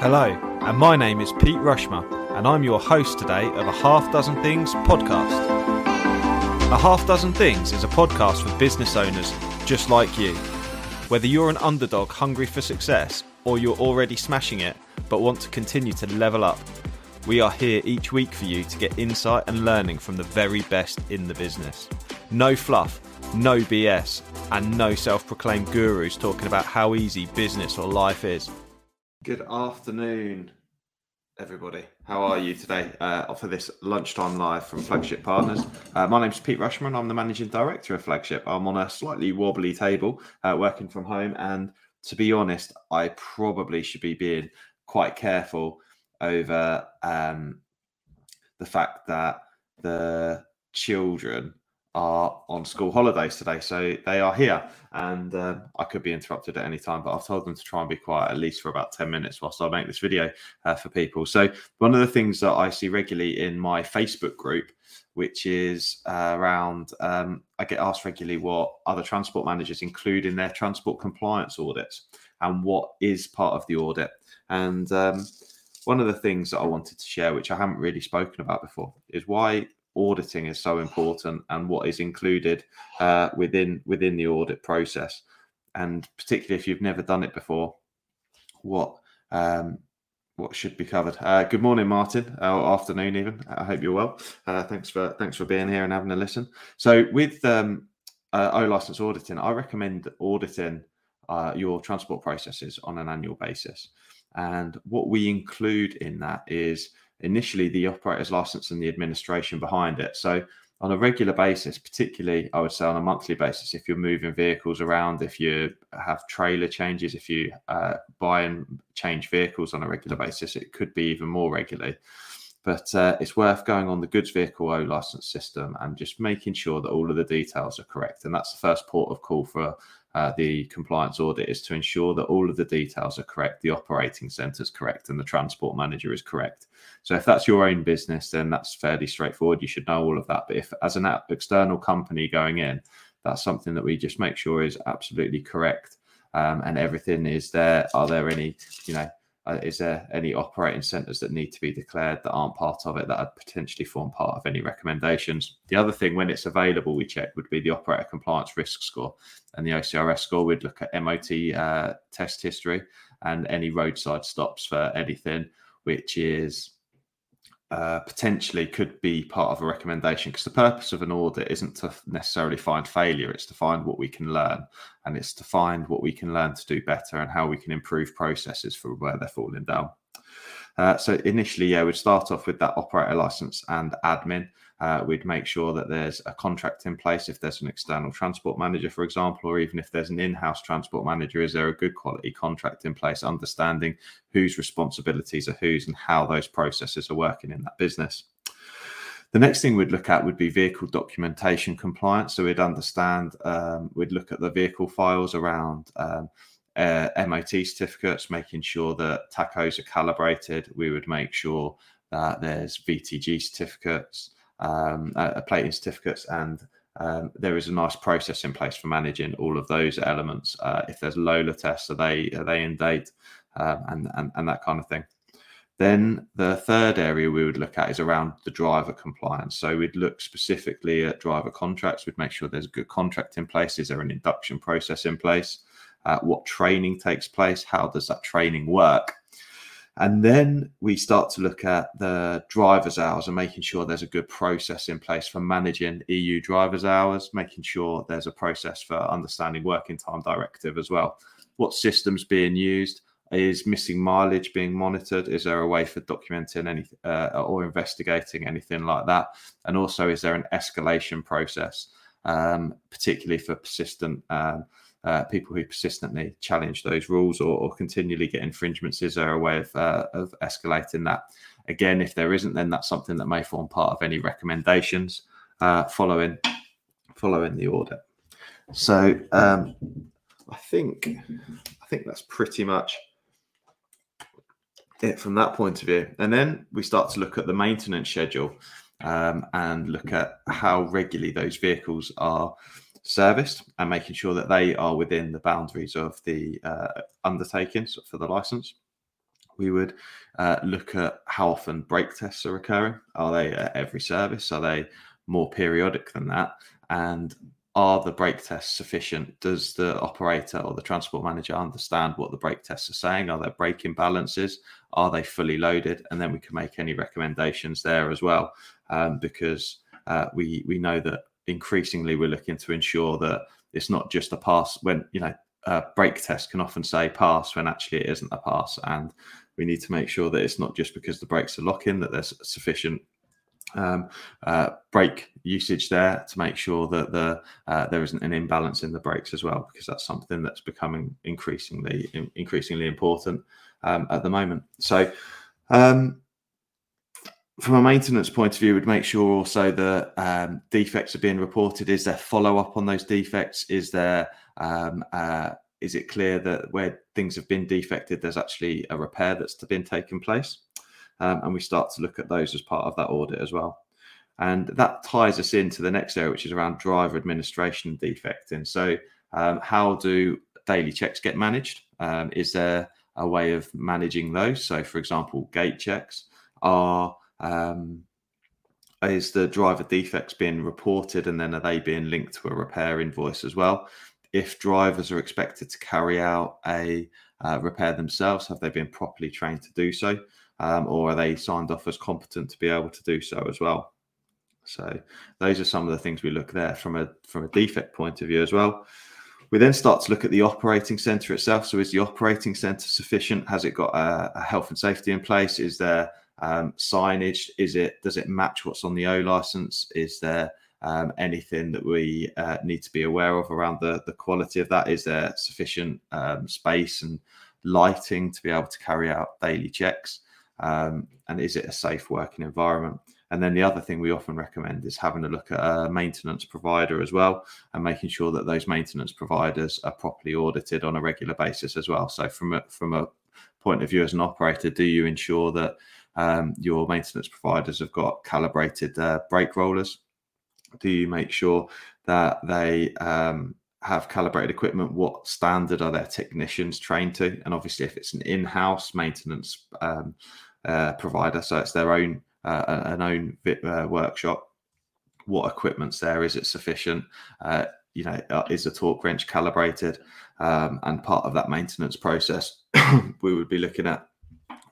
Hello, and my name is Pete Rushmer, and I'm your host today of a Half Dozen Things podcast. A Half Dozen Things is a podcast for business owners just like you. Whether you're an underdog hungry for success or you're already smashing it but want to continue to level up, we are here each week for you to get insight and learning from the very best in the business. No fluff, no BS, and no self proclaimed gurus talking about how easy business or life is. Good afternoon, everybody. How are you today uh, for this lunchtime live from Flagship Partners? Uh, my name's Pete Rushmer. I'm the managing director of Flagship. I'm on a slightly wobbly table uh, working from home. And to be honest, I probably should be being quite careful over um, the fact that the children are on school holidays today, so they are here, and uh, I could be interrupted at any time. But I've told them to try and be quiet at least for about ten minutes whilst I make this video uh, for people. So one of the things that I see regularly in my Facebook group, which is uh, around, um, I get asked regularly what other transport managers include in their transport compliance audits and what is part of the audit. And um, one of the things that I wanted to share, which I haven't really spoken about before, is why auditing is so important and what is included uh, within within the audit process. And particularly if you've never done it before what um, what should be covered? Uh, good morning martin or afternoon even. I hope you're well. Uh, thanks for thanks for being here and having a listen. So with um, uh, o license auditing i recommend auditing uh, your transport processes on an annual basis. And what we include in that is initially the operator's license and the administration behind it. So on a regular basis, particularly I would say on a monthly basis, if you're moving vehicles around, if you have trailer changes, if you uh, buy and change vehicles on a regular basis, it could be even more regularly. But uh, it's worth going on the goods vehicle O license system and just making sure that all of the details are correct. And that's the first port of call for uh, the compliance audit is to ensure that all of the details are correct, the operating centre is correct, and the transport manager is correct. So if that's your own business, then that's fairly straightforward. You should know all of that. But if as an external company going in, that's something that we just make sure is absolutely correct um, and everything is there. Are there any, you know, is there any operating centres that need to be declared that aren't part of it that would potentially form part of any recommendations? The other thing, when it's available, we check would be the operator compliance risk score and the OCRS score. We'd look at MOT uh, test history and any roadside stops for anything, which is uh, potentially could be part of a recommendation because the purpose of an audit isn't to necessarily find failure it's to find what we can learn and it's to find what we can learn to do better and how we can improve processes for where they're falling down. Uh, so initially yeah we'd start off with that operator license and admin uh, we'd make sure that there's a contract in place if there's an external transport manager, for example, or even if there's an in house transport manager, is there a good quality contract in place, understanding whose responsibilities are whose and how those processes are working in that business. The next thing we'd look at would be vehicle documentation compliance. So we'd understand, um, we'd look at the vehicle files around um, uh, MOT certificates, making sure that tachos are calibrated. We would make sure that there's VTG certificates um, uh, plating certificates, and um, there is a nice process in place for managing all of those elements. Uh, if there's LOLER tests, are they are they in date, um, and, and and that kind of thing. Then the third area we would look at is around the driver compliance. So we'd look specifically at driver contracts. We'd make sure there's a good contract in place. Is there an induction process in place? Uh, what training takes place? How does that training work? And then we start to look at the driver's hours and making sure there's a good process in place for managing EU driver's hours, making sure there's a process for understanding working time directive as well. What systems being used? Is missing mileage being monitored? Is there a way for documenting any uh, or investigating anything like that? And also, is there an escalation process, um, particularly for persistent um, uh, people who persistently challenge those rules or, or, continually get infringements is a way of, uh, of escalating that? Again if there isn't then that's something that may form part of any recommendations uh, following following the audit. So um, i think i think that's pretty much it from that point of view. And then we start to look at the maintenance schedule um, and look at how regularly those vehicles are serviced and making sure that they are within the boundaries of the uh, undertakings for the license. we would uh, look at how often brake tests are occurring. Are they at every service? Are they more periodic than that? And are the brake tests sufficient? Does the operator or the transport manager understand what the brake tests are saying? Are there brake imbalances? Are they fully loaded? And then we can make any recommendations there as well, um, because uh, we we know that increasingly we're looking to ensure that it's not just a pass when you know a brake test can often say pass when actually it isn't a pass, and we need to make sure that it's not just because the brakes are locking that there's sufficient um, uh, brake usage there to make sure that the uh, there isn't an imbalance in the brakes as well, because that's something that's becoming increasingly in, increasingly important um, at the moment. So, um, from a maintenance point of view, would make sure also that um, defects are being reported. Is there follow up on those defects? Is there um, uh, is it clear that where things have been defected, there's actually a repair that's been taken place? Um, and we start to look at those as part of that audit as well. And that ties us into the next area, which is around driver administration defect. And so, um, how do daily checks get managed? Um, is there a way of managing those? So, for example, gate checks are um, is the driver defects being reported and then are they being linked to a repair invoice as well? If drivers are expected to carry out a uh, repair themselves, have they been properly trained to do so? um, or are they signed off as competent to be able to do so as well? So those are some of the things we look there from a from a defect point of view as well. We then start to look at the operating centre itself. So is the operating centre sufficient? Has it got a, a health and safety in place? Is there um, signage? Is it does it match what's on the O license? Is there um, anything that we uh, need to be aware of around the the quality of that? Is there sufficient um, space and lighting to be able to carry out daily checks? um, and is it a safe working environment? And then the other thing we often recommend is having a look at a maintenance provider as well and making sure that those maintenance providers are properly audited on a regular basis as well. So from a, from a point of view as an operator, do you ensure that um, your maintenance providers have got calibrated uh, brake rollers? Do you make sure that they um, have calibrated equipment? What standard are their technicians trained to? And obviously, if it's an in-house maintenance um, uh, provider, so it's their own uh, an own uh, workshop. What equipment's there? Is it sufficient? Uh, you know, uh, is the torque wrench calibrated? Um, and part of that maintenance process, we would be looking at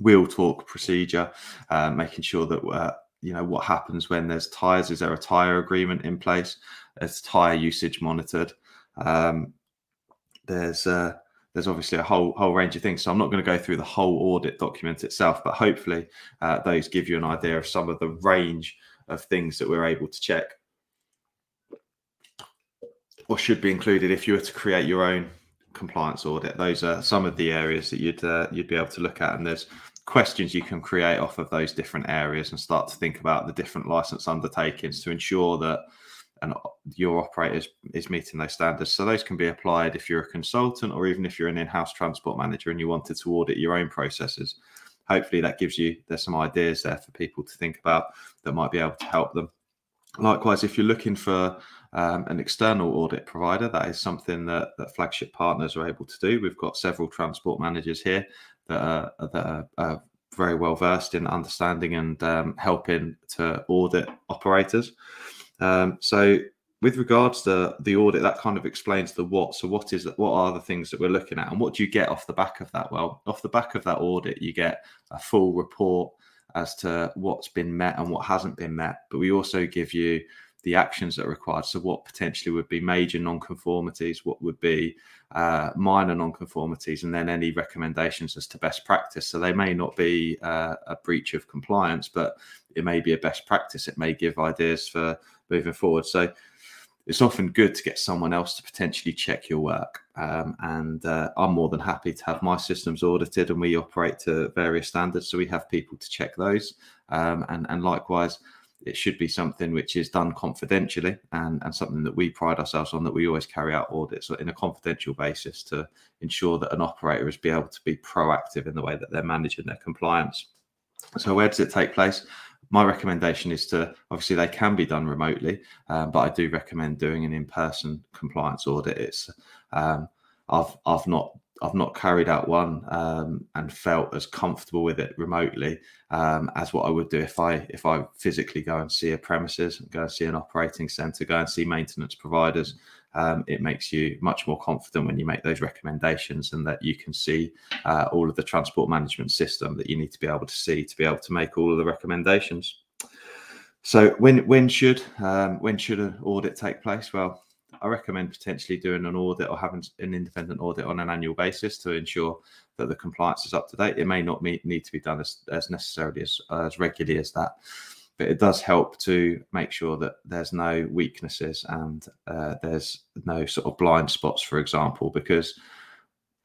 wheel torque procedure, uh, making sure that you know what happens when there's tires. Is there a tire agreement in place? Is tire usage monitored? Um, there's uh, there's obviously a whole whole range of things. So I'm not going to go through the whole audit document itself, but hopefully uh, those give you an idea of some of the range of things that we're able to check or should be included if you were to create your own compliance audit. Those are some of the areas that you'd uh, you'd be able to look at, and there's questions you can create off of those different areas and start to think about the different license undertakings to ensure that and your operator is, is meeting those standards. So those can be applied if you're a consultant or even if you're an in-house transport manager and you wanted to audit your own processes. Hopefully that gives you there's some ideas there for people to think about that might be able to help them. Likewise, if you're looking for um, an external audit provider, that is something that, that flagship partners are able to do. We've got several transport managers here that are, that are, are very well versed in understanding and um, helping to audit operators. Um, so with regards to the audit, that kind of explains the what. So what is? What are the things that we're looking at, and what do you get off the back of that? Well, off the back of that audit, you get a full report as to what's been met and what hasn't been met. But we also give you the actions that are required. So, what potentially would be major non-conformities, what would be uh, minor non-conformities, and then any recommendations as to best practice. So, they may not be uh, a breach of compliance, but it may be a best practice. It may give ideas for moving forward. So, it's often good to get someone else to potentially check your work. Um, and uh, I'm more than happy to have my systems audited, and we operate to various standards. So we have people to check those, um, and and likewise it should be something which is done confidentially and, and something that we pride ourselves on that we always carry out audits in a confidential basis to ensure that an operator is be able to be proactive in the way that they're managing their compliance. So where does it take place? My recommendation is to obviously they can be done remotely, um, but I do recommend doing an in-person compliance audit. It's um, I've I've not I've not carried out one um, and felt as comfortable with it remotely um, as what I would do if I if I physically go and see a premises, go and see an operating centre, go and see maintenance providers. Um, it makes you much more confident when you make those recommendations and that you can see uh, all of the transport management system that you need to be able to see to be able to make all of the recommendations. So when when should um, when should an audit take place? Well, I recommend potentially doing an audit or having an independent audit on an annual basis to ensure that the compliance is up to date. It may not meet, need to be done as, as necessarily as, as regularly as that, but it does help to make sure that there's no weaknesses and uh, there's no sort of blind spots, for example, because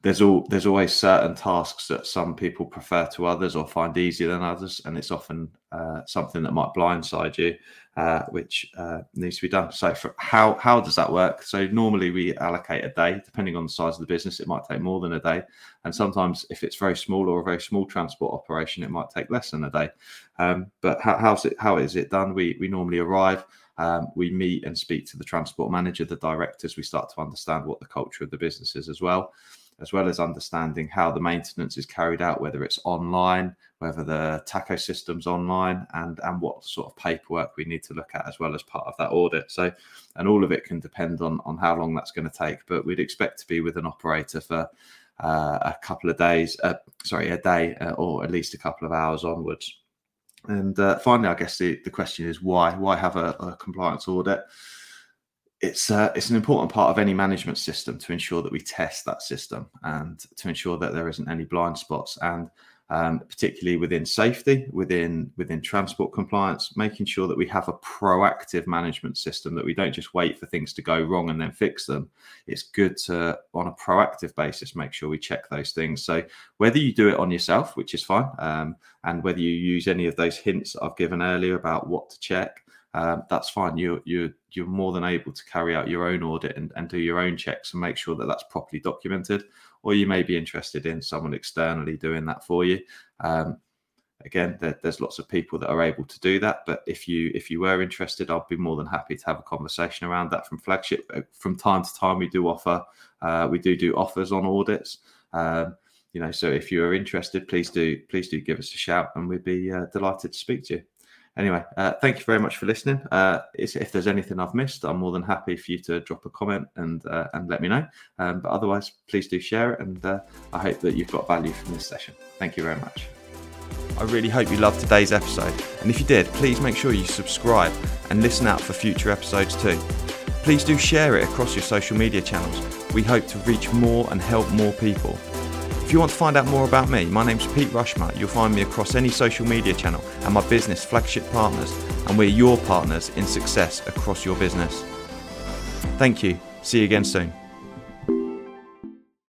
there's all there's always certain tasks that some people prefer to others or find easier than others, and it's often uh, something that might blindside you, uh, which uh, needs to be done. So, how how does that work? So, normally we allocate a day, depending on the size of the business. It might take more than a day, and sometimes if it's very small or a very small transport operation, it might take less than a day. Um, but how, how's it how is it done? We we normally arrive. Um, we meet and speak to the transport manager, the directors. We start to understand what the culture of the business is as well as well as understanding how the maintenance is carried out, whether it's online, whether the tacho system's online, and and what sort of paperwork we need to look at as well as part of that audit. So, and all of it can depend on on how long that's going to take. But we'd expect to be with an operator for uh, a couple of days, uh, sorry, a day uh, or at least a couple of hours onwards. And uh, finally, I guess the, the question is why? Why have a, a compliance audit? It's uh, it's an important part of any management system to ensure that we test that system and to ensure that there isn't any blind spots and um, particularly within safety within within transport compliance making sure that we have a proactive management system that we don't just wait for things to go wrong and then fix them. It's good to on a proactive basis make sure we check those things. So whether you do it on yourself which is fine um, and whether you use any of those hints i've given earlier about what to check um, that's fine. You you you're more than able to carry out your own audit and, and do your own checks and make sure that that's properly documented. Or you may be interested in someone externally doing that for you. Um, again, there, there's lots of people that are able to do that. But if you if you were interested, I'd be more than happy to have a conversation around that from flagship. Uh, from time to time, we do offer uh, we do do offers on audits. Um, you know, so if you are interested, please do please do give us a shout, and we'd be uh, delighted to speak to you anyway, uh, thank you very much for listening. Uh, if there's anything I've missed, I'm more than happy for you to drop a comment and uh, and let me know. Um, but otherwise, please do share it, and uh, I hope that you've got value from this session. Thank you very much. I really hope you loved today's episode, and if you did, please make sure you subscribe and listen out for future episodes too. Please do share it across your social media channels. We hope to reach more and help more people. If you want to find out more about me, my name's Pete Rushmer. You'll find me across any social media channel and my business Flagship Partners, and we're your partners in success across your business. Thank you. See you again soon.